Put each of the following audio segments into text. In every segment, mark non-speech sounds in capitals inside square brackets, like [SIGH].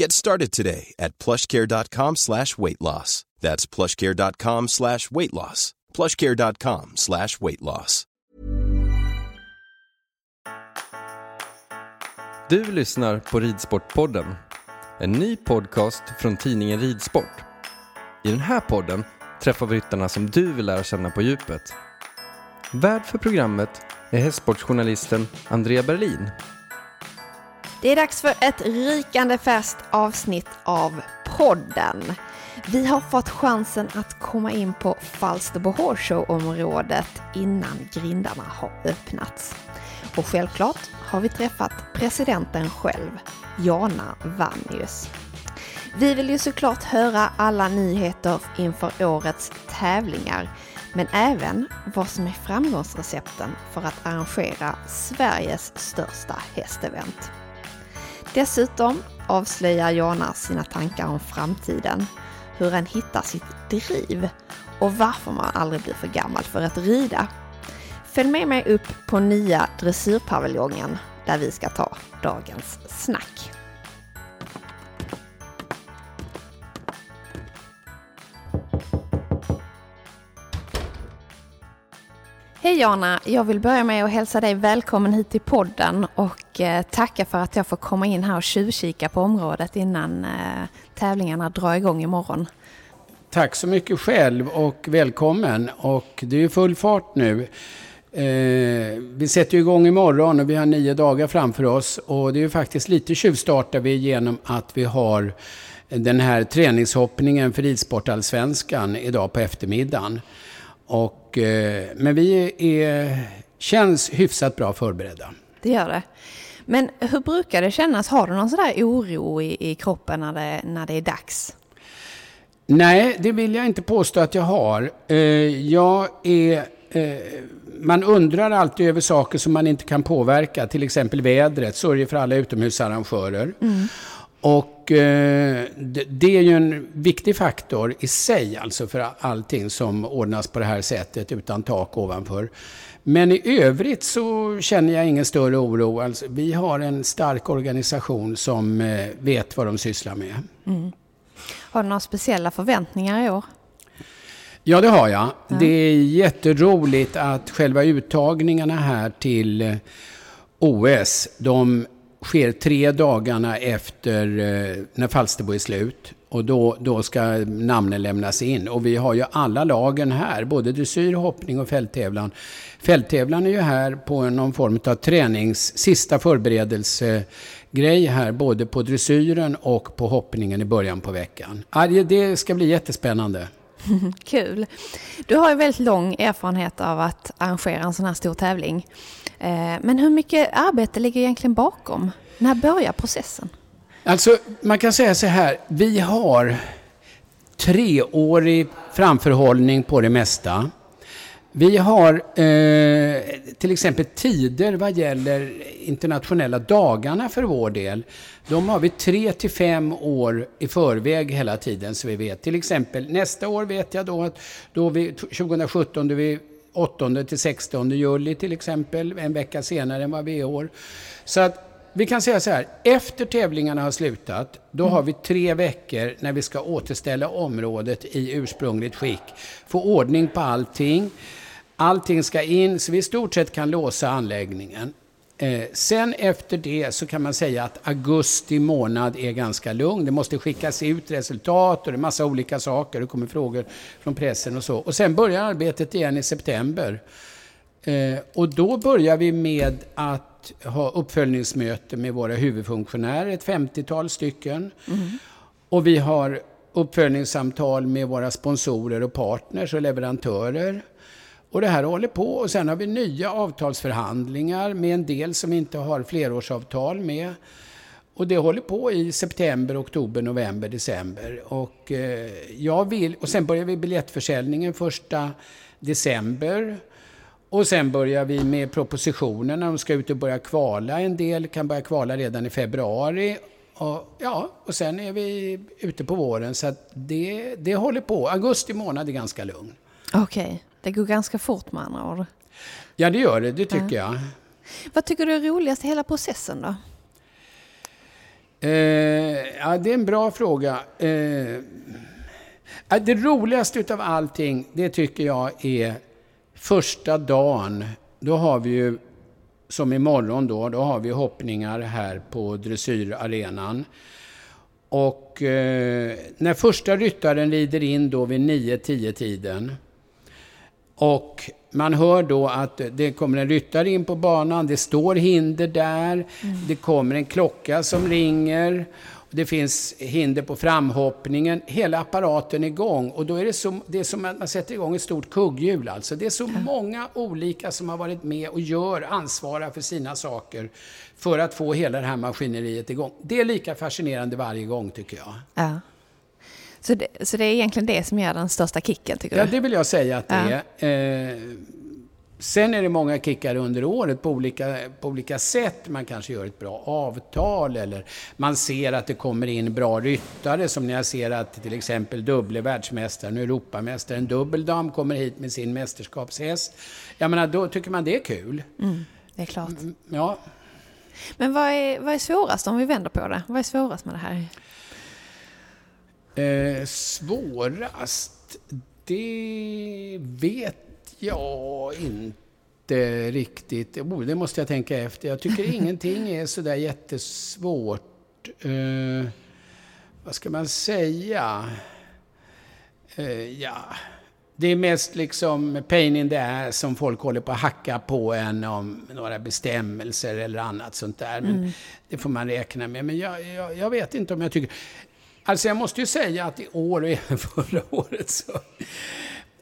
Get started today at plushcare.com slash weight loss. That's plushcare.com slash weight loss. plushcare.com slash weight loss. Du lyssnar på Ridsportpodden, en ny podcast från tidningen Ridsport. I den här podden träffar vi ryttarna som du vill lära känna på djupet. Värd för programmet är hästsportsjournalisten Andrea Berlin. Det är dags för ett rykande färskt avsnitt av podden. Vi har fått chansen att komma in på Falsterbo Horse Show-området innan grindarna har öppnats. Och självklart har vi träffat presidenten själv, Jana Vannius. Vi vill ju såklart höra alla nyheter inför årets tävlingar, men även vad som är framgångsrecepten för att arrangera Sveriges största hästevent. Dessutom avslöjar Jana sina tankar om framtiden, hur han hittar sitt driv och varför man aldrig blir för gammal för att rida. Följ med mig upp på nya dressyrpaviljongen där vi ska ta dagens snack. Hej Jana! Jag vill börja med att hälsa dig välkommen hit till podden och eh, tacka för att jag får komma in här och tjuvkika på området innan eh, tävlingarna drar igång imorgon. Tack så mycket själv och välkommen. Och det är full fart nu. Eh, vi sätter igång imorgon och vi har nio dagar framför oss. Och det är ju faktiskt lite tjuvstartar vi genom att vi har den här träningshoppningen för Ridsportallsvenskan idag på eftermiddagen. Och, eh, men vi är, känns hyfsat bra förberedda. Det gör det. Men hur brukar det kännas? Har du någon sån där oro i, i kroppen när det, när det är dags? Nej, det vill jag inte påstå att jag har. Eh, jag är... Eh, man undrar alltid över saker som man inte kan påverka, till exempel vädret. Det för alla utomhusarrangörer. Mm. Och eh, det, det, är ju en viktig faktor i sig, alltså för allting som ordnas på det här sättet utan tak ovanför. Men i övrigt så känner jag ingen större oro. Alltså, vi har en stark organisation som eh, vet vad de sysslar med. Mm. Har du några speciella förväntningar i år? Ja, det har jag. Ja. Det är jätteroligt att själva uttagningarna här till OS, de sker tre dagarna efter eh, när Falsterbo är slut. Och då, då ska namnen lämnas in. Och vi har ju alla lagen här, både dressyr, hoppning och fälttävlan. Fälttävlan är ju här på någon form av tränings, sista förberedelsegrej här, både på dressyren och på hoppningen i början på veckan. Det ska bli jättespännande. [LAUGHS] Kul! Du har ju väldigt lång erfarenhet av att arrangera en sån här stor tävling. Eh, men hur mycket arbete ligger egentligen bakom? När börjar processen? Alltså, man kan säga så här. Vi har treårig framförhållning på det mesta. Vi har eh, till exempel tider vad gäller internationella dagarna för vår del. De har vi tre till fem år i förväg hela tiden så vi vet. Till exempel nästa år vet jag då att då vi, 2017 då vi 8 till 16 juli till exempel, en vecka senare än vad vi är i år. Så att vi kan säga så här, efter tävlingarna har slutat, då mm. har vi tre veckor när vi ska återställa området i ursprungligt skick. Få ordning på allting. Allting ska in, så vi i stort sett kan låsa anläggningen. Eh, sen efter det så kan man säga att augusti månad är ganska lugn. Det måste skickas ut resultat och det är massa olika saker. Det kommer frågor från pressen och så. Och sen börjar arbetet igen i september. Eh, och då börjar vi med att ha uppföljningsmöte med våra huvudfunktionärer, ett 50-tal stycken. Mm. Och vi har uppföljningssamtal med våra sponsorer och partners och leverantörer. Och det här håller på och sen har vi nya avtalsförhandlingar med en del som inte har flerårsavtal med. Och det håller på i september, oktober, november, december. Och, eh, jag vill, och sen börjar vi biljettförsäljningen första december. Och sen börjar vi med propositionerna. De ska ut och börja kvala. En del kan börja kvala redan i februari. Och, ja, och sen är vi ute på våren. Så det, det håller på. Augusti månad är ganska lugn. Okej. Okay. Det går ganska fort med andra ord. Ja, det gör det. Det tycker ja. jag. Vad tycker du är roligast i hela processen då? Eh, ja, det är en bra fråga. Eh, det roligaste utav allting, det tycker jag är första dagen. Då har vi ju, som imorgon då, då har vi hoppningar här på dressyrarenan. Och eh, när första ryttaren rider in då vid 9-10 tiden och man hör då att det kommer en ryttare in på banan, det står hinder där, mm. det kommer en klocka som ringer, det finns hinder på framhoppningen, hela apparaten är igång. Och då är det, som, det är som att man sätter igång ett stort kugghjul. Alltså. Det är så många olika som har varit med och gör, ansvarar för sina saker för att få hela det här maskineriet igång. Det är lika fascinerande varje gång, tycker jag. Ja. Så det, så det är egentligen det som ger den största kicken, tycker du? Ja, det vill jag säga att det ja. är. Eh, sen är det många kickar under året på olika, på olika sätt. Man kanske gör ett bra avtal eller man ser att det kommer in bra ryttare. Som när jag ser att till exempel dubbel världsmästaren och Europamästaren Dubbeldam kommer hit med sin mästerskapshäst. Jag menar, då tycker man det är kul. Mm, det är klart. Mm, ja. Men vad är, vad är svårast om vi vänder på det? Vad är svårast med det här? Eh, svårast? Det vet jag inte riktigt. Oh, det måste jag tänka efter. Jag tycker [LAUGHS] ingenting är sådär jättesvårt. Eh, vad ska man säga? Eh, ja... Det är mest liksom pain in the ass som folk håller på att hacka på en om några bestämmelser eller annat sånt där. Men mm. det får man räkna med. Men jag, jag, jag, vet inte om jag tycker... Alltså jag måste ju säga att i år och även förra året så...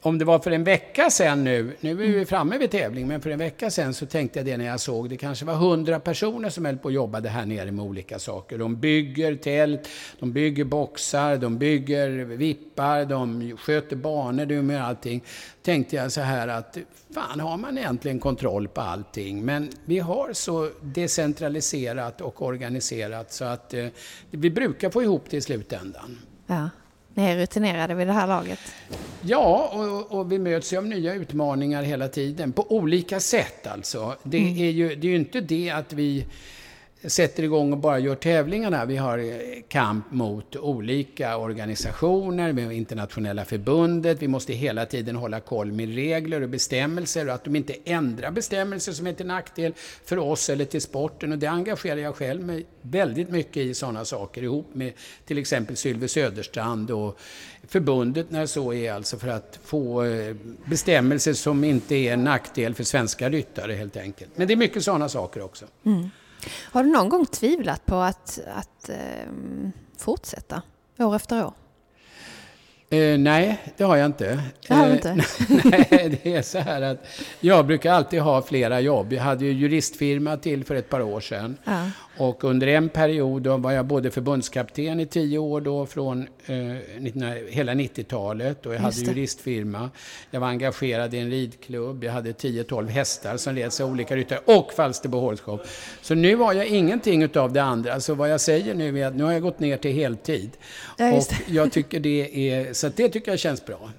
Om det var för en vecka sedan nu, nu är vi framme vid tävling, men för en vecka sedan så tänkte jag det när jag såg, det kanske var hundra personer som höll på och jobbade här nere med olika saker. De bygger tält, de bygger boxar, de bygger vippar, de sköter banor, de gör allting. Tänkte jag så här att, fan har man egentligen kontroll på allting? Men vi har så decentraliserat och organiserat så att eh, vi brukar få ihop det i slutändan. Ja. Ni är rutinerade vid det här laget? Ja, och, och vi möts ju av nya utmaningar hela tiden. På olika sätt alltså. Det, mm. är ju, det är ju inte det att vi sätter igång och bara gör tävlingarna. Vi har eh, kamp mot olika organisationer, med internationella förbundet. Vi måste hela tiden hålla koll med regler och bestämmelser och att de inte ändrar bestämmelser som är till nackdel för oss eller till sporten. Och det engagerar jag själv mig väldigt mycket i sådana saker ihop med till exempel Sylve Söderstrand och förbundet när så är, alltså för att få eh, bestämmelser som inte är en nackdel för svenska ryttare helt enkelt. Men det är mycket sådana saker också. Mm. Har du någon gång tvivlat på att, att um, fortsätta år efter år? Eh, nej, det har jag inte. Det har du inte? Eh, [LAUGHS] nej, det är så här att jag brukar alltid ha flera jobb. Jag hade ju juristfirma till för ett par år sedan. Ja. Och under en period då var jag både förbundskapten i tio år då från eh, hela 90-talet och jag hade juristfirma. Jag var engagerad i en ridklubb. Jag hade 10-12 hästar som leds av olika ryttare och Falsterbo Horskov. Så nu har jag ingenting utav det andra. Så alltså vad jag säger nu är att nu har jag gått ner till heltid. Ja, och jag tycker det är, så det tycker jag känns bra.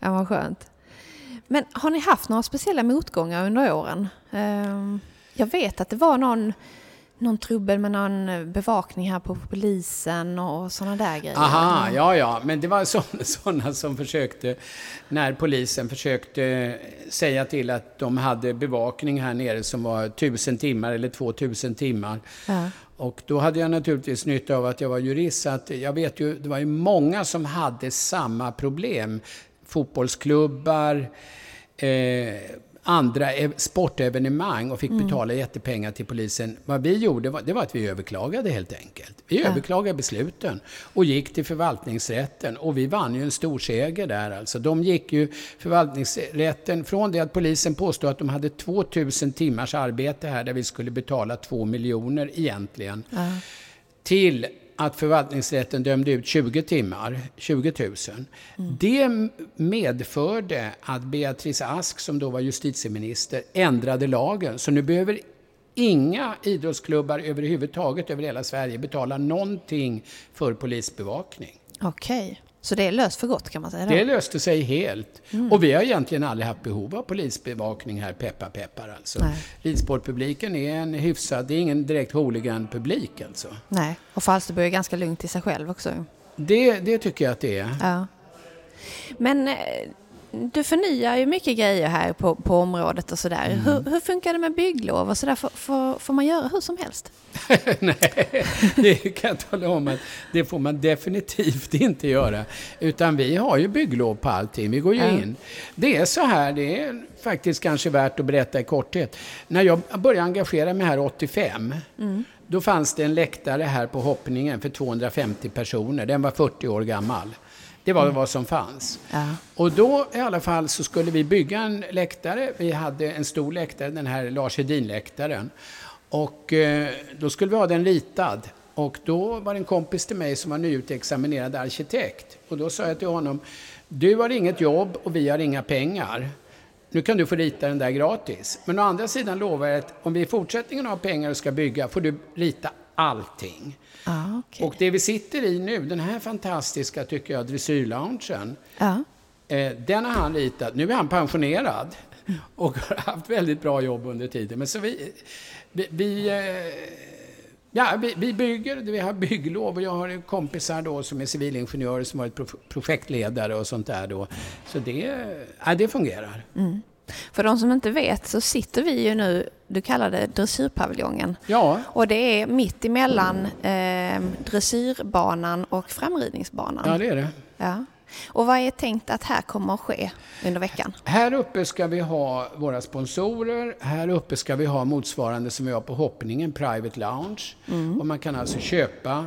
Ja, vad skönt. Men har ni haft några speciella motgångar under åren? Ehm, Jag vet att det var någon, någon trubbel med någon bevakning här på polisen och sådana där grejer. Aha, ja, ja, men det var [LAUGHS] sådana som försökte, när polisen försökte säga till att de hade bevakning här nere som var tusen timmar eller två tusen timmar. Ja. Och då hade jag naturligtvis nytta av att jag var jurist, så att jag vet ju, det var ju många som hade samma problem. Fotbollsklubbar, eh, andra ev- sportevenemang och fick betala jättepengar till polisen. Vad vi gjorde, var, det var att vi överklagade helt enkelt. Vi överklagade besluten och gick till förvaltningsrätten och vi vann ju en stor seger där alltså. De gick ju förvaltningsrätten, från det att polisen påstod att de hade 2000 timmars arbete här där vi skulle betala 2 miljoner egentligen, till att förvaltningsrätten dömde ut 20 timmar, 20 000. Det medförde att Beatrice Ask, som då var justitieminister, ändrade lagen. Så nu behöver inga idrottsklubbar överhuvudtaget över hela Sverige betala någonting för polisbevakning. Okej, så det är löst för gott kan man säga då? Det löste sig helt. Och vi har egentligen aldrig haft behov av polisbevakning här, peppar peppar alltså. Ridsportpubliken är en hyfsad, det är ingen direkt hooligan-publik alltså. Nej, och Falsterbo är ganska lugnt i sig själv också. Det, det tycker jag att det är. Ja. Men eh, du förnyar ju mycket grejer här på, på området och sådär. Mm. Hur, hur funkar det med bygglov och sådär? Får, får, får man göra hur som helst? [LAUGHS] Nej, det kan jag tala om att det får man definitivt inte göra. Utan vi har ju bygglov på allting. Vi går ju Ja. in. Det är så här, det är faktiskt kanske värt att berätta i korthet. När jag började engagera mig här 85, då fanns det en läktare här på hoppningen för 250 personer. Den var 40 år gammal. Det var vad som fanns. Ja. Och då i alla fall så skulle vi bygga en läktare. Vi hade en stor läktare, den här Lars Hedin-läktaren. Och eh, då skulle vi ha den ritad. Och då var det en kompis till mig som var nyutexaminerad arkitekt. Och då sa jag till honom, du har inget jobb och vi har inga pengar. Nu kan du få rita den där gratis. Men å andra sidan lovar jag att om vi i fortsättningen har pengar och ska bygga får du rita allting. Ja, okej. Och det vi sitter i nu, den här fantastiska, tycker jag, dressyrloungen, Ja. eh, den har han ritat. Nu är han pensionerad [LAUGHS] och har haft väldigt bra jobb under tiden. Men så vi, vi, vi eh, Ja, vi, vi bygger, vi har bygglov och jag har kompisar då som är civilingenjörer som varit pro- projektledare och sånt där då. Så det, ja, det fungerar. För de som inte vet så sitter vi ju nu, du kallar det dressyrpaviljongen. Ja, Och det är mitt emellan eh, dressyrbanan och framridningsbanan. ja det är det. Ja. Och vad är tänkt att här kommer att ske under veckan? Här uppe ska vi ha våra sponsorer. Här uppe ska vi ha motsvarande som vi har på hoppningen, Private Lounge. Och man kan alltså köpa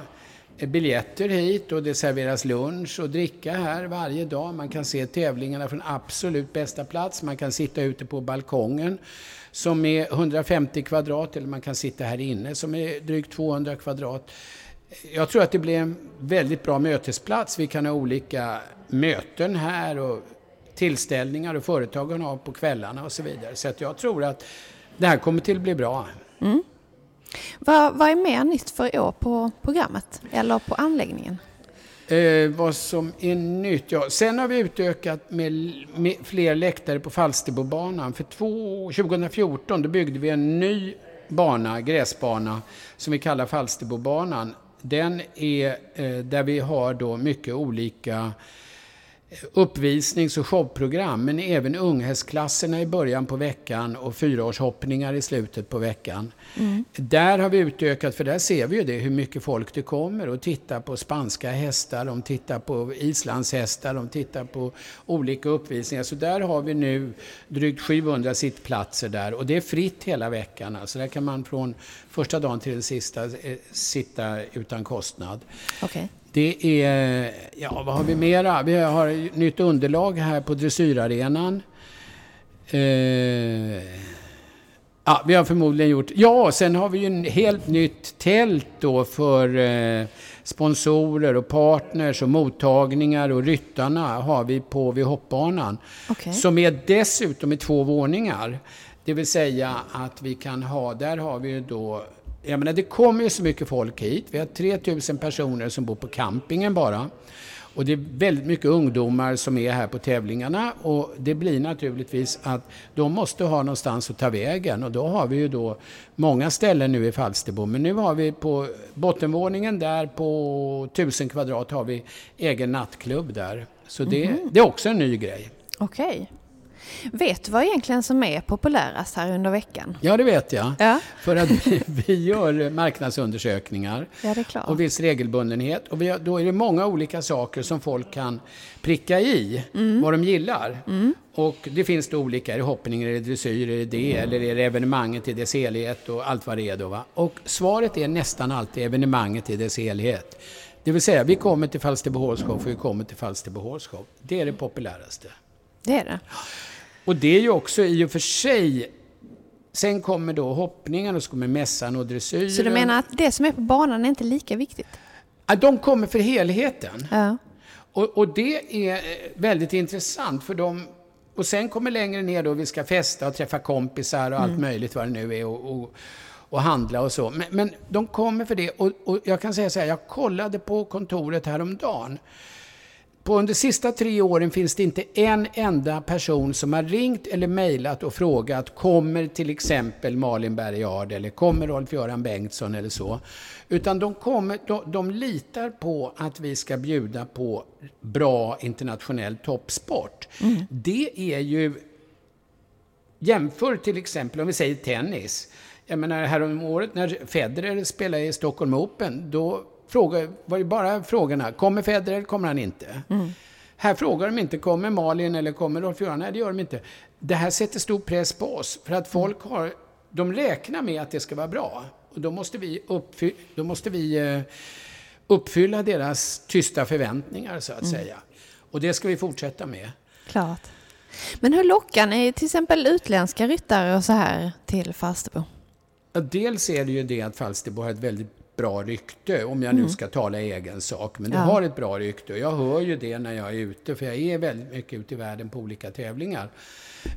Eh, biljetter hit och det serveras lunch och dricka här varje dag. Man kan se tävlingarna från absolut bästa plats. Man kan sitta ute på balkongen som är 150 kvadrat eller man kan sitta här inne som är drygt 200 kvadrat. Jag tror att det blir en väldigt bra mötesplats. Vi kan ha olika möten här och tillställningar och företagen har på kvällarna och så vidare. Så att jag tror att det här kommer till att bli bra. Mm. Vad, vad är mer nytt för i år på programmet? Eller på anläggningen? Eh, vad som är nytt? Ja, sen har vi utökat med, med fler läktare på Falsterbobanan. För två, 2014 då byggde vi en ny bana, gräsbana, som vi kallar Falsterbobanan. Den är eh, där vi har då mycket olika uppvisnings och showprogram, men även unghästklasserna i början på veckan och fyraårshoppningar i slutet på veckan. Där har vi utökat, för där ser vi ju det, hur mycket folk det kommer och tittar på spanska hästar, de tittar på islandshästar, de tittar på olika uppvisningar. Så där har vi nu drygt 700 sittplatser där och det är fritt hela veckan. Alltså där kan man från första dagen till den sista eh, sitta utan kostnad. Okej. Det är, ja vad har vi mera? Vi har ett nytt underlag här på dressyrarenan. Eh, ja, vi har förmodligen gjort, ja sen har vi ju en helt nytt tält då för eh, sponsorer och partners och mottagningar och ryttarna har vi på vid hoppbanan. Okej. Som är dessutom i två våningar. Det vill säga att vi kan ha, där har vi ju då jag menar, det kommer ju så mycket folk hit. Vi har 3000 personer som bor på campingen bara. Och det är väldigt mycket ungdomar som är här på tävlingarna och det blir naturligtvis att de måste ha någonstans att ta vägen och då har vi ju då många ställen nu i Falsterbo. Men nu har vi på bottenvåningen där på 1000 kvadrat har vi egen nattklubb där. Så det, Mhm. det är också en ny grej. Okej. Vet du vad egentligen som är populärast här under veckan? Ja, det vet jag. Ja. För att vi, [LAUGHS] vi gör marknadsundersökningar Ja, det är klart. och viss regelbundenhet. Och har, då är det många olika saker som folk kan pricka i, Mm. vad de gillar. Och det finns då olika, är det hoppning, är det dressyr, är det det, eller är det evenemanget i dess helhet och allt vad det är då. Va? Och svaret är nästan alltid evenemanget i dess helhet. Det vill säga, vi kommer till Falsterbo Show för vi kommer till Falsterbo Show. Det är det populäraste. Det är det. Och det är ju också i och för sig Sen kommer då hoppningen och så kommer mässan och dressyren. Så du menar att det som är på banan är inte lika viktigt? Ja, de kommer för helheten. Ja. Och, och det är eh, väldigt intressant för de... Och sen kommer längre ner då vi ska festa och träffa kompisar och allt möjligt vad det nu är och, och, och handla och så. Men, men de kommer för det och, och jag kan säga så här, jag kollade på kontoret häromdagen. På under de sista tre åren finns det inte en enda person som har ringt eller mejlat och frågat kommer till exempel Malin Bergard eller kommer Rolf-Göran Bengtsson eller så. Utan de, kommer, de, de litar på att vi ska bjuda på bra internationell toppsport. Det är ju Jämför till exempel om vi säger tennis. Jag menar häromåret när Federer spelade i Stockholm Open, då fråga, var det bara frågorna, kommer Federer eller kommer han inte? Här frågar de inte, kommer Malin eller kommer Rolf-Göran? Nej, det gör de inte. Det här sätter stor press på oss, för att folk har, de räknar med att det ska vara bra. Och då måste vi, uppfy, då måste vi eh, uppfylla deras tysta förväntningar, så att säga. Och det ska vi fortsätta med. Klart. Men hur lockar ni till exempel utländska ryttare och så här till Falsterbo? Ja, dels är det ju det att Falsterbo har ett väldigt bra rykte, om jag nu ska tala i egen sak. Men det Mm. Ja. har ett bra rykte och jag hör ju det när jag är ute, för jag är väldigt mycket ute i världen på olika tävlingar.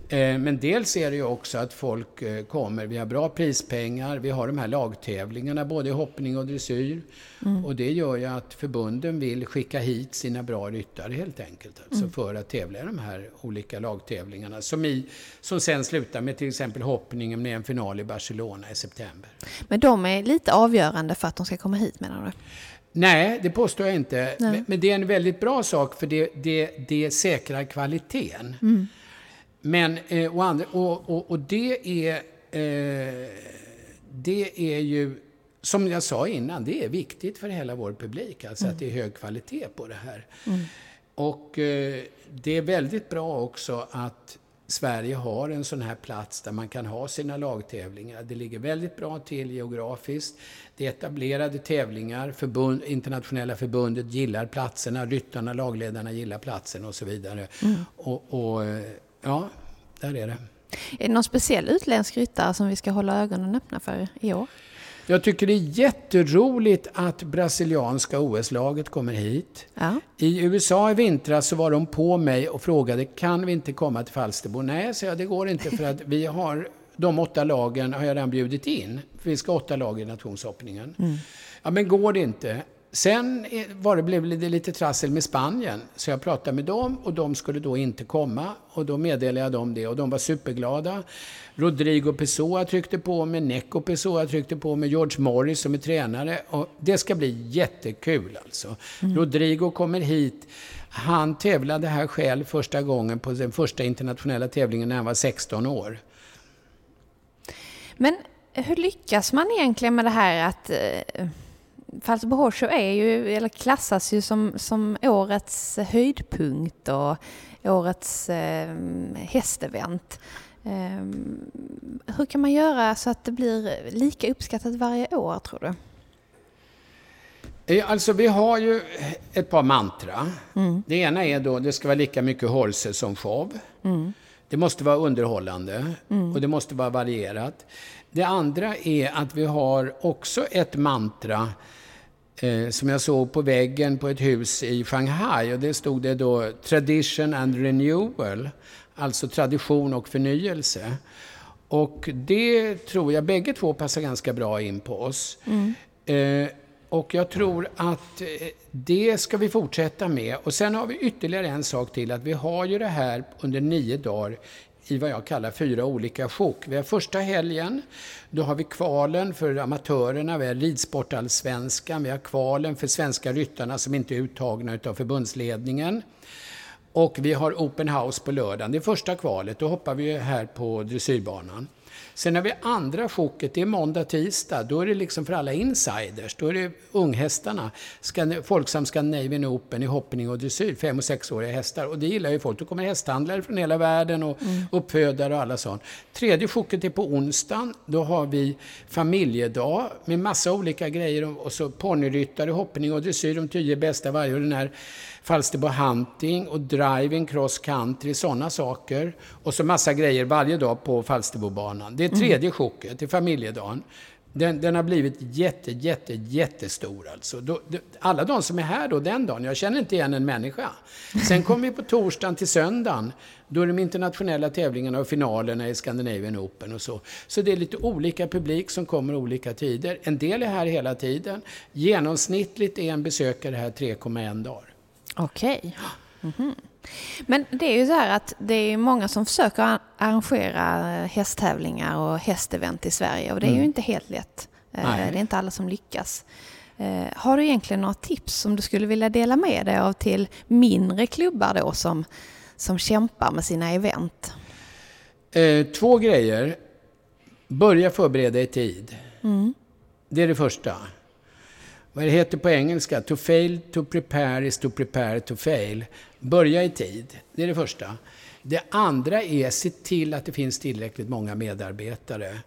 Eh, Men dels är det ju också att folk eh, kommer, vi har bra prispengar, vi har de här lagtävlingarna, både i hoppning och dressyr. Mm. Och det gör ju att förbunden vill skicka hit sina bra ryttare helt enkelt. Alltså Mm. för att tävla i de här olika lagtävlingarna. Som, i, som sen slutar med till exempel hoppningen med en final i Barcelona i september. Men de är lite avgörande för att de ska komma hit menar du? Nej, det påstår jag inte. Men, men det är en väldigt bra sak för det, det, det säkrar kvaliteten. Mm. Men, eh, och, andra, och, och, och det är... Eh, det är ju, som jag sa innan, det är viktigt för hela vår publik. Alltså Mm. att det är hög kvalitet på det här. Och eh, det är väldigt bra också att Sverige har en sån här plats där man kan ha sina lagtävlingar. Det ligger väldigt bra till geografiskt. Det är etablerade tävlingar, förbund, internationella förbundet gillar platserna, ryttarna, lagledarna gillar platsen och så vidare. Och, och eh, ja, där är det. Är det någon speciell utländsk ryttare som vi ska hålla ögonen öppna för i år? Jag tycker det är jätteroligt att brasilianska OS-laget kommer hit. Ja. I USA i vintras så var de på mig och frågade kan vi inte komma till Falsterbo? Nej, så jag, det går inte för att vi har de åtta lagen har jag redan bjudit in. För vi ska åtta lag i nationshoppningen. Ja, men går det inte? Sen är- var det, blev det lite trassel med Spanien, så jag pratade med dem och de skulle då inte komma. Och då meddelade jag dem det och de var superglada. Rodrigo Pessoa tryckte på mig, Neco Pessoa tryckte på mig, George Morris som är tränare. Och det ska bli jättekul alltså. Rodrigo kommer hit. Han tävlade här själv första gången på den första internationella tävlingen när han var 16 år. Men hur lyckas man egentligen med det här att Falsterbo är ju, eller klassas ju som, som årets höjdpunkt och årets eh, hästevent. Eh, hur kan man göra så att det blir lika uppskattat varje år tror du? Eh, Alltså vi har ju ett par mantra. Det ena är då, det ska vara lika mycket horse som show. Det måste vara underhållande och det måste vara varierat. Det andra är att vi har också ett mantra eh, som jag såg på väggen på ett hus i Shanghai. Och det stod det då Tradition and Renewal, alltså tradition och förnyelse. Och det tror jag bägge två passar ganska bra in på oss. Eh, och jag tror att eh, det ska vi fortsätta med. Och sen har vi ytterligare en sak till, att vi har ju det här under nio dagar i vad jag kallar fyra olika sjok. Vi har första helgen, då har vi kvalen för amatörerna, vi har ridsportallsvenskan, vi har kvalen för svenska ryttarna som inte är uttagna av förbundsledningen. Och vi har open house på lördagen, det är första kvalet, då hoppar vi här på dressyrbanan. Sen har vi andra choket, det är måndag, tisdag. Då är det liksom för alla insiders. Då är det unghästarna. Folksam Scandinavian Open i hoppning och dressyr, fem och sexåriga hästar. Och det gillar ju folk. Då kommer hästhandlare från hela världen och mm. uppfödare och alla sånt. Tredje choket är på onsdagen. Då har vi familjedag med massa olika grejer. Och så ponnyryttare, hoppning och dressyr, de tio bästa varje år. Den här Falsterbo Hunting och driving cross country, sådana saker. Och så massa grejer varje dag på Falsterbobanan. Det är tredje mm. chocket, det är familjedagen. Den, den, har blivit jätte, jätte, jättestor alltså. Då, alla de som är här då den dagen, jag känner inte igen en människa. Sen kommer vi på torsdagen till söndagen. Då är de internationella tävlingarna och finalerna i Scandinavian Open och så. Så det är lite olika publik som kommer olika tider. En del är här hela tiden. Genomsnittligt är en besökare här 3,1 dagar. Okej. Okay. Mm -hmm. Men det är ju så här att det är många som försöker arrangera hästtävlingar och hästevent i Sverige och det är mm. ju inte helt lätt. Eh, Nej. Det är inte alla som lyckas. Eh, har du egentligen några tips som du skulle vilja dela med dig av till mindre klubbar då som, som kämpar med sina event? Eh, två grejer. Börja förbereda i tid. Mm. Det är det första vad det heter på engelska, to fail to prepare is to prepare to fail. Börja i tid, det är det första. Det andra är se till att det finns tillräckligt många medarbetare.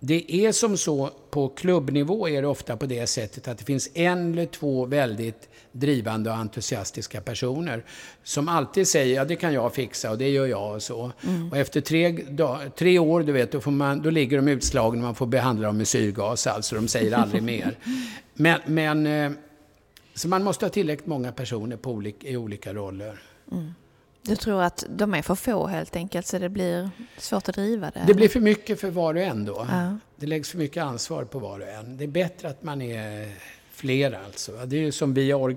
Det är som så, på klubbnivå är det ofta på det sättet att det finns en eller två väldigt drivande och entusiastiska personer som alltid säger ja det kan jag fixa och det gör jag och så. Mm. Och efter tre, dag, tre år, du vet, då, får man, då ligger de utslagna och man får behandla dem med syrgas alltså, de säger aldrig [LAUGHS] mer. Men, men eh, så man måste ha tillräckligt många personer på olika, i olika roller. Mm. Du tror att de är för få helt enkelt, så det blir svårt att driva det? Det blir för mycket för var och en då. Ja. Det läggs för mycket ansvar på var och en. Det är bättre att man är flera alltså. Det är ju som vi har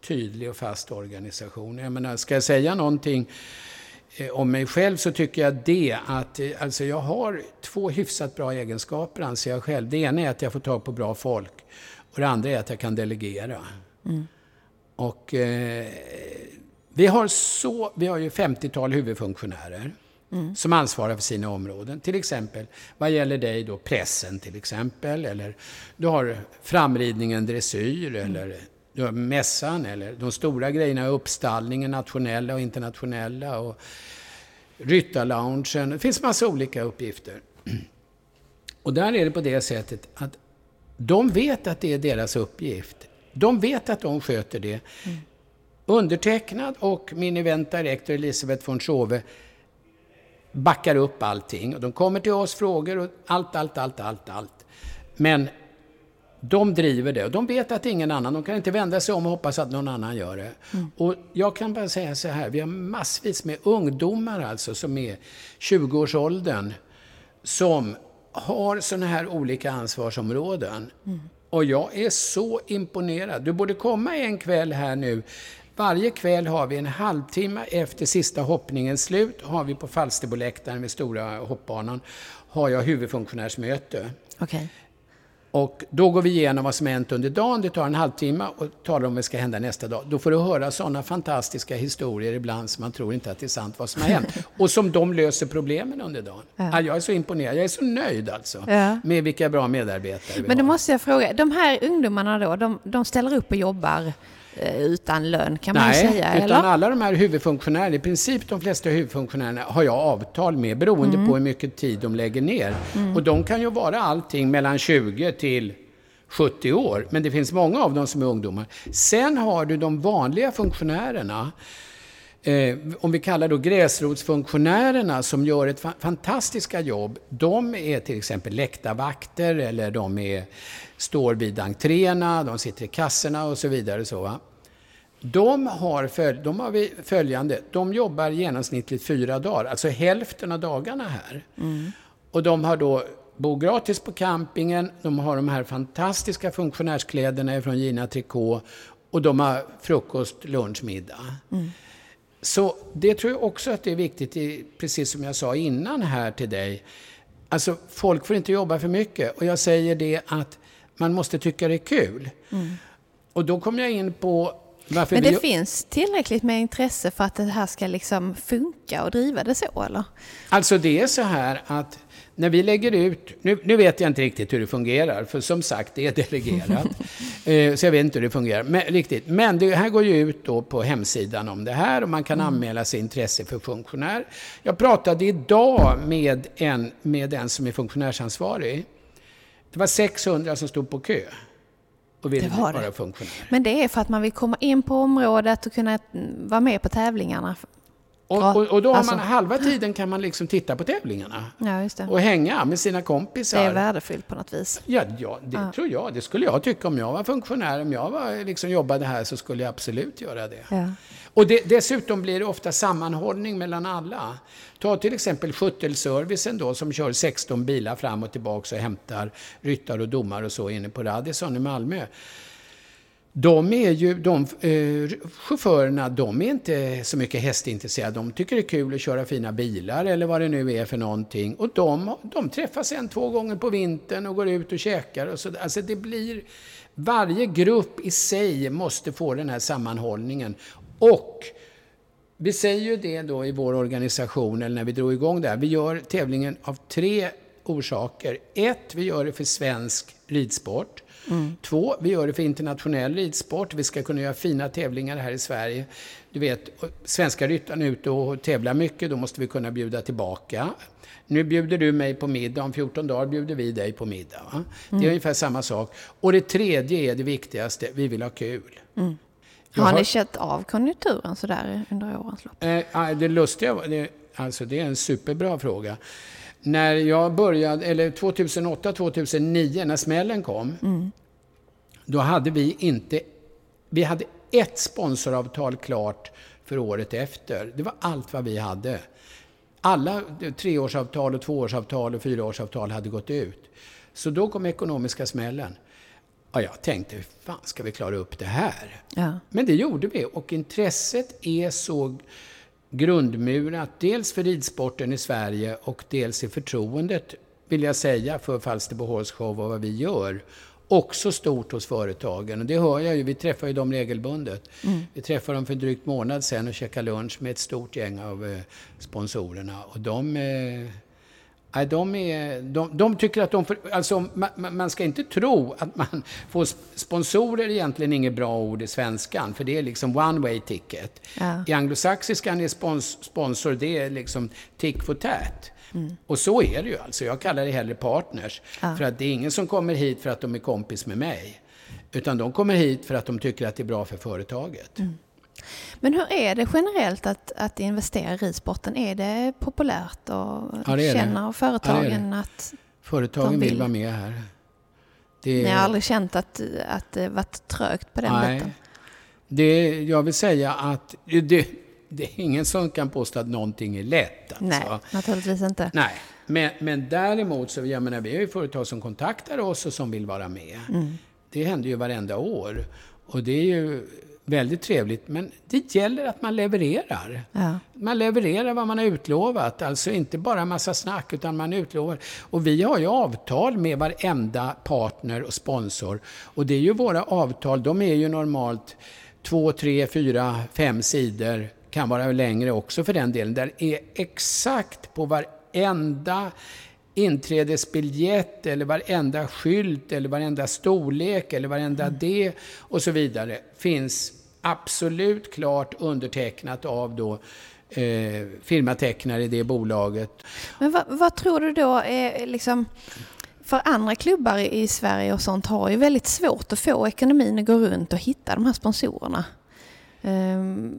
tydlig och fast organisation. Jag menar, ska jag säga någonting eh, om mig själv så tycker jag det att eh, alltså jag har två hyfsat bra egenskaper anser jag själv. Det ena är att jag får tag på bra folk och det andra är att jag kan delegera. Mm. Och eh, vi har så, vi har ju 50-tal huvudfunktionärer Mm. som ansvarar för sina områden. Till exempel, vad gäller dig då, pressen till exempel, eller du har framridningen dressyr, Mm. eller mässan, eller de stora grejerna, uppstallningen, nationella och internationella, och ryttarloungen. Det finns massa olika uppgifter. Och där är det på det sättet att de vet att det är deras uppgift. De vet att de sköter det. Undertecknad och min event director Elisabeth von Schove backar upp allting. Och de kommer till oss frågor och allt, allt, allt, allt, allt. Men de driver det och de vet att ingen annan, de kan inte vända sig om och hoppas att någon annan gör det. Och jag kan bara säga så här, vi har massvis med ungdomar alltså som är 20-årsåldern som har sådana här olika ansvarsområden. Och jag är så imponerad. Du borde komma en kväll här nu. Varje kväll har vi en halvtimme efter sista hoppningens slut, har vi på Falsterboläktaren vid stora hoppbanan, har jag huvudfunktionärsmöte. Okej. Och då går vi igenom vad som hänt under dagen, det tar en halvtimme och talar om vad som ska hända nästa dag. Då får du höra sådana fantastiska historier ibland som man tror inte att det är sant vad som har hänt. [LAUGHS] Och som de löser problemen under dagen. Ja. Jag är så imponerad, jag är så nöjd alltså. Ja. Med vilka bra medarbetare vi Men då har. måste jag fråga, de här ungdomarna då, de, de ställer upp och jobbar utan lön kan man Nej, ju säga, utan eller? alla de här huvudfunktionärerna, i princip de flesta huvudfunktionärerna har jag avtal med beroende Mm. på hur mycket tid de lägger ner. Och de kan ju vara allting mellan 20 till 70 år, men det finns många av dem som är ungdomar. Sen har du de vanliga funktionärerna, eh, om vi kallar då gräsrotsfunktionärerna som gör ett fa- fantastiska jobb. De är till exempel läktarvakter eller de är, står vid entréerna, de sitter i kassorna och så vidare. Så, va? De har, föl- de har följande, de jobbar genomsnittligt fyra dagar, alltså hälften av dagarna här. Och de har då bor gratis på campingen, de har de här fantastiska funktionärskläderna från Gina Tricot och de har frukost, lunch, middag. Så det tror jag också att det är viktigt, precis som jag sa innan här till dig. Alltså, folk får inte jobba för mycket. Och jag säger det att man måste tycka det är kul. Och då kommer jag in på varför Men vi... det finns tillräckligt med intresse för att det här ska liksom funka och driva det så, eller? Alltså det är så här att när vi lägger ut, nu, nu vet jag inte riktigt hur det fungerar, för som sagt det är delegerat. [LAUGHS] Eh, så jag vet inte hur det fungerar men, riktigt. Men det här går ju ut då på hemsidan om det här och man kan anmäla sig intresse för funktionär. Jag pratade idag med en, med en som är funktionärsansvarig. Det var 600 som stod på kö och ville vara funktionär. Men det är för att man vill komma in på området och kunna mm, vara med på tävlingarna. Och, och, och då har Alltså- man halva tiden kan man liksom titta på tävlingarna Ja, det. och hänga med sina Det kompisar. är värdefullt på något vis. Ja, ja det tror jag. Det skulle jag tycka om jag var funktionär. Om jag var, liksom, jobbade här så skulle jag absolut göra det. Ja. Och det, dessutom blir det ofta sammanhållning mellan alla. Ta till exempel skyttelservicen då som kör 16 bilar fram och tillbaka och hämtar ryttare och domare och så inne på Radisson i Malmö. De är ju, de eh, chaufförerna, de är inte så mycket hästintresserade. De tycker det är kul att köra fina bilar eller vad det nu är för någonting. Och de, de träffas en, två gånger på vintern och går ut och käkar och så. Alltså det blir, varje grupp i sig måste få den här sammanhållningen. Och vi säger ju det då i vår organisation, eller när vi drog igång det här. Vi gör tävlingen av tre orsaker. Ett, vi gör det för svensk ridsport. Två, vi gör det för internationell ridsport. Vi ska kunna göra fina tävlingar här i Sverige. Du vet, svenska ryttarna är ute och tävlar mycket, då måste vi kunna bjuda tillbaka. Nu bjuder du mig på middag, om 14 dagar bjuder vi dig på middag. Va? Det är ungefär samma sak. Och det tredje är det viktigaste, vi vill ha kul. Jag Har har- ni känt av konjunkturen sådär under årens lopp? Eh, det lustiga det, alltså det är en superbra fråga. När jag började, eller 2008-2009, när smällen kom, då hade vi inte, vi hade ett sponsoravtal klart för året efter. Det var allt vad vi hade. Alla treårsavtal och tvåårsavtal och fyraårsavtal hade gått ut. Så då kom ekonomiska smällen. Ja, jag tänkte, hur fan ska vi klara upp det här? Ja. Men det gjorde vi och intresset är så grundmurat, dels för ridsporten i Sverige och dels i förtroendet, vill jag säga, för Falsterbo Horse Show och vad vi gör. Också stort hos företagen. Och det hör jag ju, vi träffar ju dem regelbundet. Mm. Vi träffade dem för en drygt månad sedan och käkade lunch med ett stort gäng av eh, sponsorerna. Och de... Nej, de, är, de, de tycker att de... För, alltså, man, man ska inte tro att man [LAUGHS] får sponsorer egentligen inget bra ord i svenskan, för det är liksom one way ticket. Ja. I anglosaxiskan är spons, sponsor, det är liksom tick for tat. Mm. Och så är det ju alltså. Jag kallar det hellre partners. Ja. För att det är ingen som kommer hit för att de är kompis med mig. Utan de kommer hit för att de tycker att det är bra för företaget. Mm. Men hur är det generellt att, att investera i ridsporten? Är det populärt och Ja, det känner Ja, det företagen är det. att... Företagen De vill vill. vara med här. Det Ni har aldrig känt att, att det varit trögt på den Nej. biten? Det, jag vill säga att det, det är ingen som kan påstå att någonting är lätt. Alltså. Nej, naturligtvis inte. Nej. Men, men däremot så, jag menar, vi har ju företag som kontaktar oss och som vill vara med. Mm. Det händer ju varenda år. Och det är ju väldigt trevligt. Men det gäller att man levererar. Ja. Man levererar vad man har utlovat. Alltså inte bara massa snack, utan man utlovar. Och vi har ju avtal med varenda partner och sponsor. Och det är ju våra avtal, de är ju normalt två, tre, fyra, fem sidor. Kan vara längre också för den delen. Där är exakt på varenda inträdesbiljett eller varenda skylt eller varenda storlek eller varenda det och så vidare finns absolut klart undertecknat av då eh, firmatecknare i det bolaget. Men vad, vad tror du då är liksom... För andra klubbar i Sverige och sånt har ju väldigt svårt att få ekonomin att gå runt och hitta de här sponsorerna. Ehm,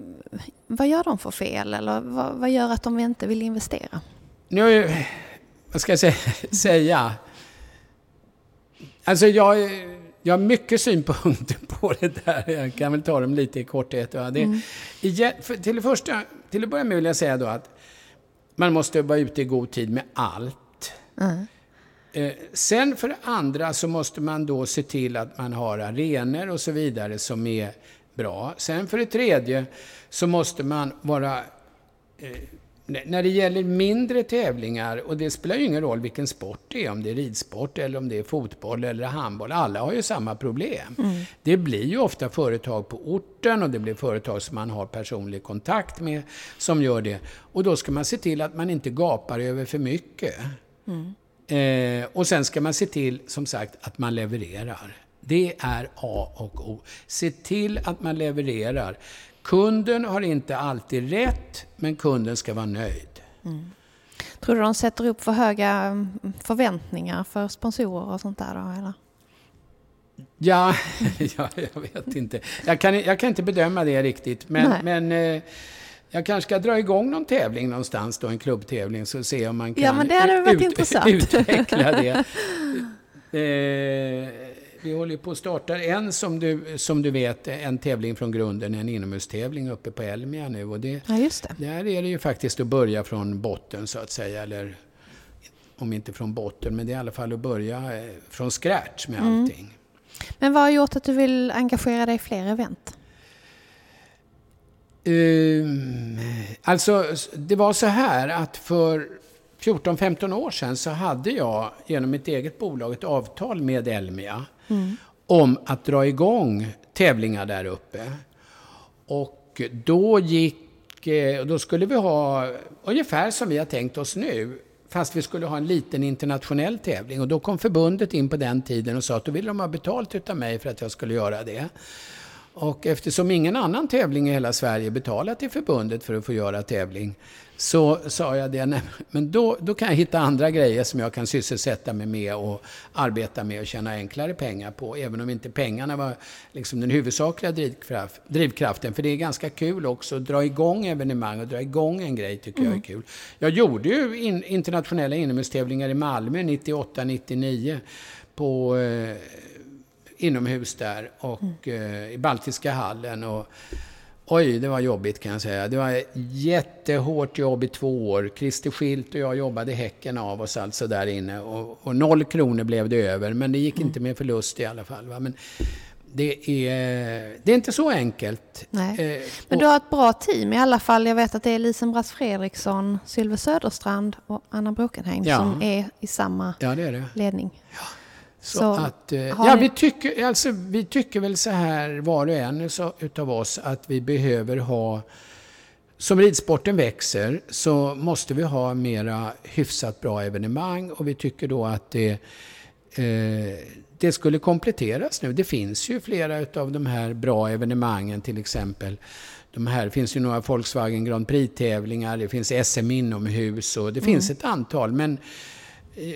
vad gör de för fel eller vad, vad gör att de inte vill investera? Nu, vad ska jag säga? [LAUGHS] säga? Alltså jag, jag har mycket synpunkter [LAUGHS] på det där. Jag kan väl ta dem lite i korthet. Va? Det, igen, för, till, det första, till att börja med vill jag säga då att man måste vara ute i god tid med allt. Eh, sen för det andra så måste man då se till att man har arenor och så vidare som är bra. Sen för det tredje så måste man vara eh, när det gäller mindre tävlingar, och det spelar ju ingen roll vilken sport det är, om det är ridsport eller om det är fotboll eller handboll, alla har ju samma problem. Det blir ju ofta företag på orten och det blir företag som man har personlig kontakt med som gör det. Och då ska man se till att man inte gapar över för mycket. Eh, och sen ska man se till, som sagt, att man levererar. Det är A och O. Se till att man levererar. Kunden har inte alltid rätt, men kunden ska vara nöjd. Tror du de sätter upp för höga mm, förväntningar för sponsorer och sånt där då? Eller? Ja, [LAUGHS] ja jag vet inte. Jag kan, jag kan inte bedöma det riktigt, men, men eh, jag kanske ska dra igång någon tävling någonstans, då, en klubbtävling, så se om man kan Ja, men det hade varit intressant. [LAUGHS] utveckla det. [LAUGHS] Eh, vi håller på att starta en, som du, som du vet, en tävling från grunden, en inomhustävling uppe på Elmia nu. Och det, Ja, just det. där är det ju faktiskt att börja från botten, så att säga. Eller om inte från botten, men det är i alla fall att börja eh, från scratch med Mm. allting. Men vad har gjort att du vill engagera dig i fler event? Um, alltså, det var så här att för 14-15 år sedan så hade jag genom mitt eget bolag ett avtal med Elmia Mm. om att dra igång tävlingar där uppe. Och då gick, eh, då skulle vi ha ungefär som vi har tänkt oss nu, fast vi skulle ha en liten internationell tävling. Och då kom förbundet in på den tiden och sa att då ville de ha betalt utav mig för att jag skulle göra det. Och eftersom ingen annan tävling i hela Sverige betalar till förbundet för att få göra tävling, så sa jag det, nej, men då, då kan jag hitta andra grejer som jag kan sysselsätta mig med och arbeta med och tjäna enklare pengar på, även om inte pengarna var liksom den huvudsakliga drivkraft, drivkraften. För det är ganska kul också att dra igång evenemang och dra igång en grej tycker jag är kul. Jag gjorde ju in, internationella inomhustävlingar i Malmö 98, 99 på eh, inomhus där och eh, i Baltiska hallen. Och, Oj, det var jobbigt kan jag säga. Det var jättehårt jobb i två år. Christer Schilt och jag jobbade häcken av oss alltså där inne. Och, och noll kronor blev det över, men det gick inte med förlust i alla fall. Va? Men det är, det är inte så enkelt. Eh, Men du har ett bra team i alla fall. Jag vet att det är Lisen Bratt Fredriksson, Sylve Söderstrand och Anna Brokenheim Ja. som är i samma Ja, det är det. ledning. Så, Så, att, eh, ja, ni- vi, tycker, alltså, vi tycker väl så här var och en så, utav oss att vi behöver ha som ridsporten växer så måste vi ha mera hyfsat bra evenemang och vi tycker då att det, eh, det skulle kompletteras nu. Det finns ju flera utav de här bra evenemangen till exempel. De här det finns ju några Volkswagen Grand Prix-tävlingar, det finns SM inomhus och det finns ett antal. Men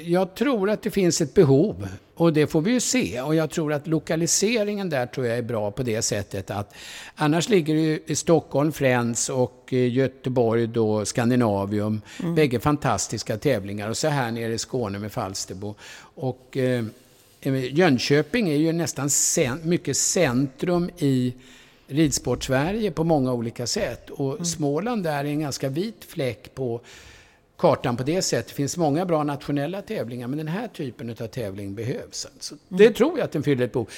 jag tror att det finns ett behov och det får vi ju se. Och jag tror att lokaliseringen där tror jag är bra på det sättet att annars ligger det ju i Stockholm Friends och eh, Göteborg då Skandinavium. Bägge fantastiska tävlingar och så här nere i Skåne med Falsterbo. Och eh, Jönköping är ju nästan cen- mycket centrum i ridsport-Sverige på många olika sätt. Och Småland där är en ganska vit fläck på kartan på det sättet. Det finns många bra nationella tävlingar, men den här typen av tävling behövs. Alltså. Det tror jag att den fyller ett behov.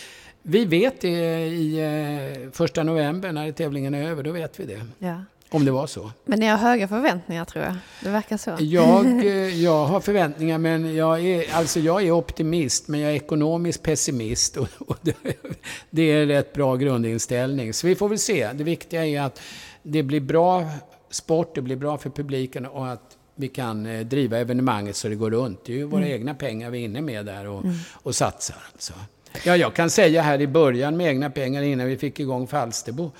Vi vet det i eh, första november när tävlingen är över, då vet vi det. Ja. Om det var så. Men ni har höga förväntningar tror jag. Det verkar så. Jag, [LAUGHS] eh, jag har förväntningar, men jag är, alltså jag är optimist, men jag är ekonomisk pessimist. Och, och det, det är en rätt bra grundinställning. Så vi får väl se. Det viktiga är att det blir bra sport, det blir bra för publiken och att vi kan eh, driva evenemanget så det går runt. Det är ju våra egna pengar vi är inne med där och, och satsar. Alltså. Ja, jag kan säga här i början med egna pengar innan vi fick igång Falsterbo.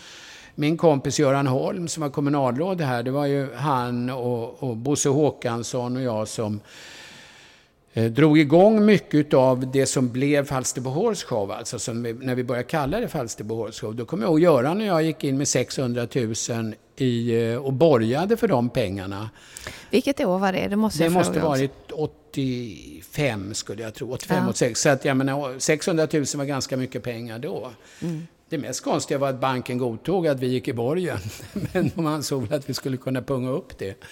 Min kompis Göran Holm som var kommunalråd här, det var ju han och, och Bosse Håkansson och jag som drog igång mycket av det som blev Falsterbo Horse Show, alltså som vi, när vi började kalla det Falsterbo Horse Show. Då kommer jag ihåg Göran och jag gick in med 600 000 i, eh, och borgade för de pengarna. Vilket år var det? Det måste Det måste varit 85 skulle jag tro, 85, Ja. 86. Så att jag menar, 600 000 var ganska mycket pengar då. Mm. Det mest konstiga var att banken godtog att vi gick i borgen. [LAUGHS] Men de ansåg att vi skulle kunna punga upp det.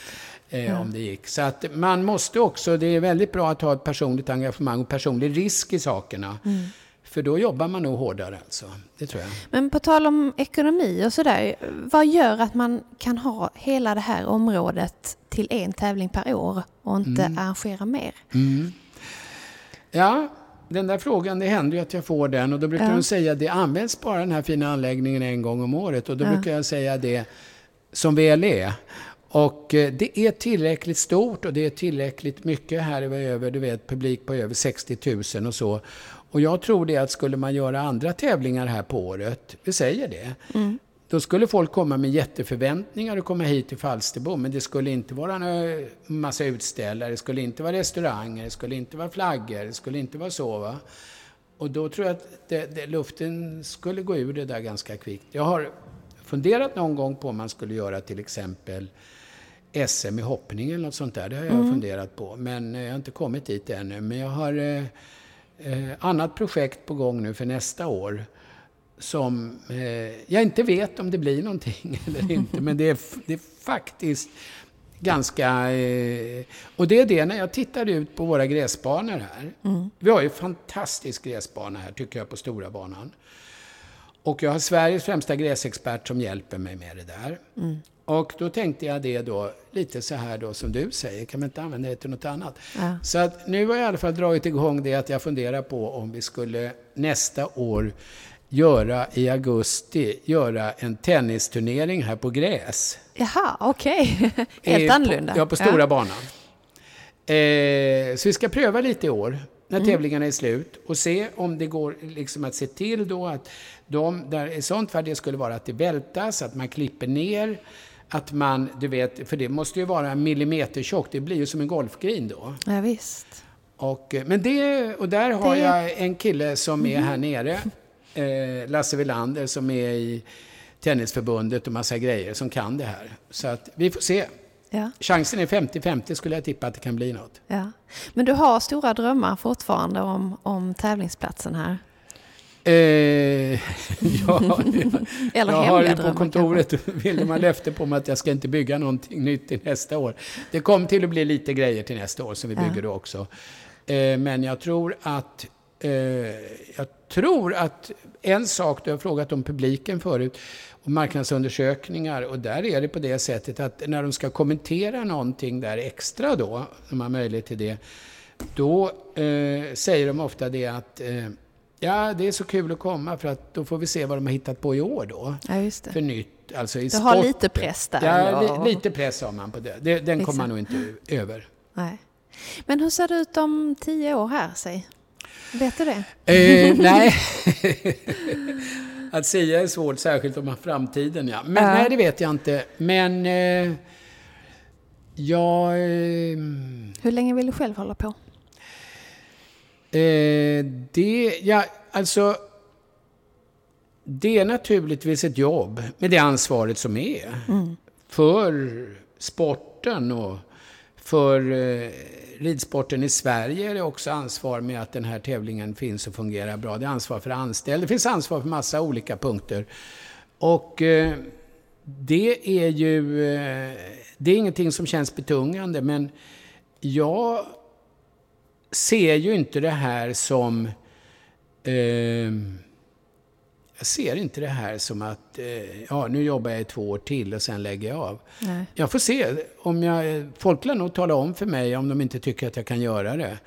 Eh, Om det gick. Så att man måste också, det är väldigt bra att ha ett personligt engagemang och personlig risk i sakerna. Mm. För då jobbar man nog hårdare alltså. Det tror jag. Men på tal om ekonomi och sådär. Vad gör att man kan ha hela det här området till en tävling per år och inte Mm. arrangera mer? Ja, den där frågan, det händer ju att jag får den och då brukar Ja. de säga att det används bara den här fina anläggningen en gång om året och då Ja. brukar jag säga det som väl är. Och eh, det är tillräckligt stort och det är tillräckligt mycket. Här är vi över, du vet, publik på över 60 000 och så. Och jag tror det att skulle man göra andra tävlingar här på året, vi säger det, då skulle folk komma med jätteförväntningar och komma hit till Falsterbo. Men det skulle inte vara en massa utställare, det skulle inte vara restauranger, det skulle inte vara flaggor, det skulle inte vara så. Va? Och då tror jag att det, det, luften skulle gå ur det där ganska kvickt. Jag har funderat någon gång på om man skulle göra till exempel SM i hoppning eller något sånt där. Det har jag funderat på. Men eh, jag har inte kommit dit ännu. Men jag har eh, eh, annat projekt på gång nu för nästa år. Som eh, jag inte vet om det blir någonting [LAUGHS] eller inte. Men det är, det är faktiskt ganska... Eh, och det är det när jag tittar ut på våra gräsbanor här. Vi har ju fantastisk gräsbana här tycker jag på Stora banan. Och jag har Sveriges främsta gräsexpert som hjälper mig med det där. Och då tänkte jag det då, lite så här då som du säger, kan man inte använda det till något annat? Ja. Så att nu har jag i alla fall dragit igång det att jag funderar på om vi skulle nästa år göra i augusti, göra en tennisturnering här på gräs. Jaha, okej. [LAUGHS] Helt Eh, annorlunda. På, ja, på stora banan. Eh, så vi ska pröva lite i år, när Mm. tävlingarna är slut, och se om det går liksom att se till då att de, där i sånt fall det skulle vara att det vältas, att man klipper ner, att man, du vet, för det måste ju vara millimeter tjockt, det blir ju som en golfgreen då. Ja, visst. Och, eh, men det, och där har Det- jag en kille som är här nere, eh, Lasse Villander, som är i Tennisförbundet och massa grejer, som kan det här. Så att vi får se. Ja, Chansen är 50-50 skulle jag tippa att det kan bli något. ja. Men du har stora drömmar fortfarande om, om tävlingsplatsen här? Eh, [LAUGHS] ja, ja, [LAUGHS] Eller jag har ju på kontoret [LAUGHS] vill man löfte på mig att jag ska inte bygga någonting nytt till nästa år. Det kommer till att bli lite grejer till nästa år som vi bygger då också. Eh, men jag tror att eh, jag tror att en sak, du har frågat om publiken förut, marknadsundersökningar. Och där är det på det sättet att när de ska kommentera någonting där extra då, de har möjlighet till det, då eh, säger de ofta det att eh, ja, det är så kul att komma för att då får vi se vad de har hittat på i år då. Ja, just det. För nytt, alltså i Du har sport. lite press där. Ja, li, lite press har man på det. det den kommer man nog inte över. Nej. Men hur ser det ut om tio år här, säg? Vet du det? Eh, nej. [LAUGHS] [LAUGHS] att säga är svårt, särskilt om framtiden. Ja. Men Ja. nej, det vet jag inte. Men eh, jag... Eh, Hur länge vill du själv hålla på? eh, det... Ja, alltså... Det är naturligtvis ett jobb med det ansvaret som är. För sporten och för eh, ridsporten i Sverige är det också ansvar med att den här tävlingen finns och fungerar bra. Det är ansvar för anställda. Det finns ansvar för massa olika punkter. Och eh, det är ju... Eh, det är ingenting som känns betungande, men jag ser ju inte det här som... Eh, jag ser inte det här som att eh, ja, nu jobbar jag i två år till och sen lägger jag av. Nej. Jag får se. Om jag, folk lär nog tala om för mig om de inte tycker att jag kan göra det.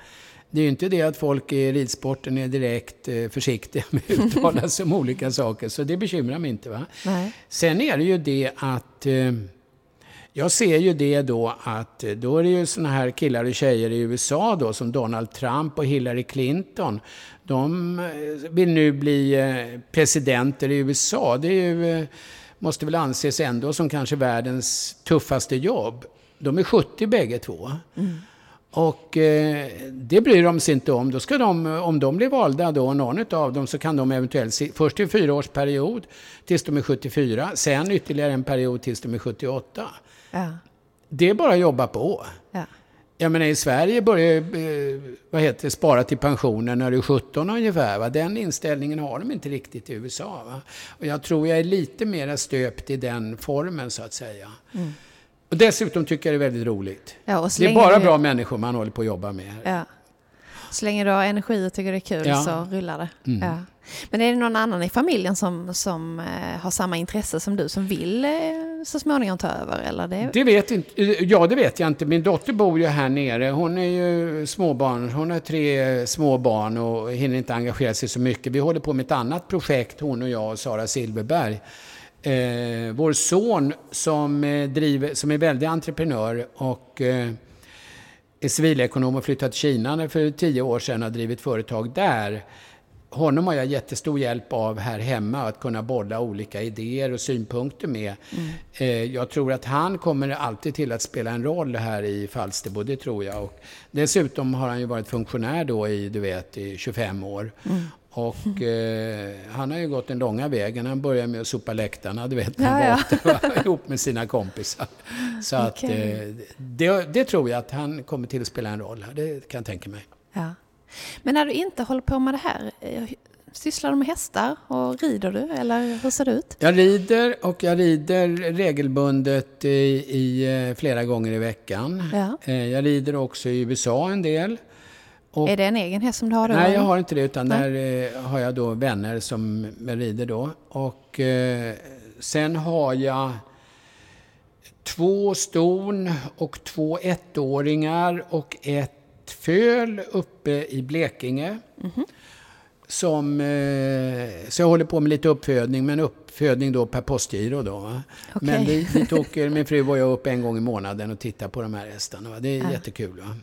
Det är ju inte det att folk i ridsporten är direkt eh, försiktiga med att uttala sig om olika saker, så det bekymrar mig inte. Va? Nej. Sen är det ju det att eh, jag ser ju det då att eh, då är det ju såna här killar och tjejer i USA då som Donald Trump och Hillary Clinton. De eh, vill nu bli eh, presidenter i USA. Det ju, måste väl anses ändå som kanske världens tuffaste jobb. De är 70 bägge två. Och eh, det bryr de sig inte om. Då ska de, om de blir valda då, någon av dem, så kan de eventuellt, först i en fyraårsperiod tills de är 74, sen ytterligare en period tills de är 78. Ja. Det är bara att jobba på. Ja. Jag menar i Sverige börjar eh, vad heter det, spara till pensionen när du är 17 ungefär. Va? Den inställningen har de inte riktigt i USA. Va? Och jag tror jag är lite mer stöpt i den formen så att säga. Och dessutom tycker jag det är väldigt roligt. Mm. Ja, det är bara du- bra människor man håller på att jobba med. Ja. Så länge du har energi och tycker det är kul Ja. så rullar det. Mm. Ja. Men är det någon annan i familjen som, som eh, har samma intresse som du som vill eh, så småningom ta över? Eller det... Det vet inte, eh, ja, det vet jag inte. Min dotter bor ju här nere. Hon är ju småbarn. Hon har tre små barn och hinner inte engagera sig så mycket. Vi håller på med ett annat projekt, hon och jag och Sara Silverberg. Eh, vår son som, driver, som är väldigt entreprenör och eh, är civilekonom och flyttat till Kina för tio år sedan och har drivit företag där. Honom har jag jättestor hjälp av här hemma, att kunna bolla olika idéer och synpunkter med. Eh, Jag tror att han kommer alltid till att spela en roll här i Falsterbo, det tror jag. Och dessutom har han ju varit funktionär då i, du vet, i 25 år. Och eh, han har ju gått den långa vägen. Han började med att sopa läktarna, du vet, när han Ja, ja. var åtta, [LAUGHS] ihop med sina kompisar. Så att Okej. eh, det, det tror jag att han kommer till att spela en roll här, det kan jag tänka mig. Ja. Men när du inte håller på med det här, eh, sysslar du med hästar och rider du? Eller hur ser det ut? Jag rider och jag rider regelbundet i, i eh, flera gånger i veckan. Ja. Eh, Jag rider också i USA en del. Och, Är det en egen häst som du har då? nej, jag har inte det utan Nej. där har jag då vänner som rider då. Och eh, sen har jag två ston och två ettåringar och ett föl uppe i Blekinge. Mhm. Som, eh, så jag håller på med lite uppfödning, men uppfödning då per postgiro då. Okej. Men vi, vi [LAUGHS] åker, min fru och jag upp en gång i månaden och tittar på de här hästarna. Va? Det är jättekul. Va?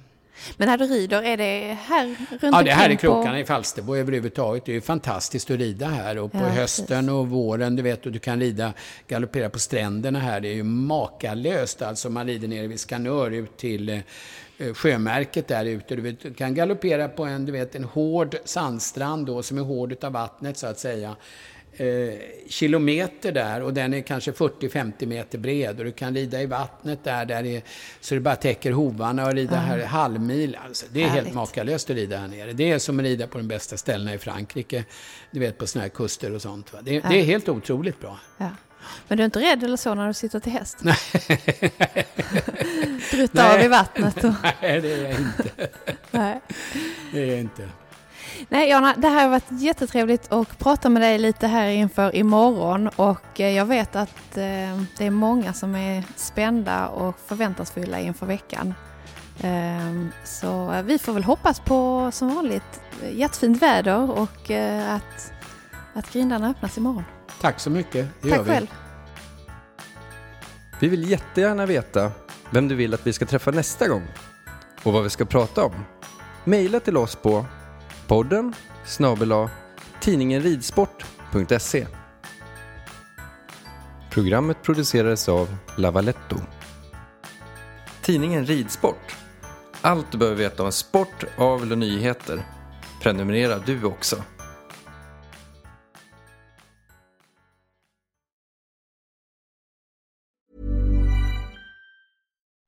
Men när du rider, är det här runt Ja, det här är krokarna på... i Falsterbo överhuvudtaget. Det är ju fantastiskt att rida här. Och på Ja, hösten och våren, du vet, och du kan rida, galoppera på stränderna här. Det är ju makalöst. Alltså man rider nere vid Skanör ut till eh, sjömärket där ute. Du, vet, du kan galoppera på en, du vet, en hård sandstrand då, som är hård utav vattnet så att säga. eh, kilometer där och den är kanske 40-50 meter bred och du kan rida i vattnet där, där det, så det bara täcker hovarna och rida här halvmil. Alltså, det är Härligt. helt makalöst att rida här nere. Det är som att rida på de bästa ställena i Frankrike. Du vet på såna här kuster och sånt. Det, det är helt otroligt bra. Ja. Men du är inte rädd eller så när du sitter till häst? Nej. [LAUGHS] Drutta av i vattnet? Och... [LAUGHS] Nej, det är jag inte. Nej. Det är jag inte. Nej, Jana, det här har varit jättetrevligt att prata med dig lite här inför imorgon och eh, jag vet att eh, det är många som är spända och förväntansfulla inför veckan. Ehm, Så eh, vi får väl hoppas på som vanligt jättefint väder och att, att grindarna öppnas imorgon. Tack så mycket. Det gör Tack vi. själv. Vi vill jättegärna veta vem du vill att vi ska träffa nästa gång och vad vi ska prata om. Maila till oss på podden snabel tidningenridsport.se Programmet producerades av Lavaletto. Tidningen Ridsport. Allt du behöver veta om sport, avel och nyheter. Prenumerera du också.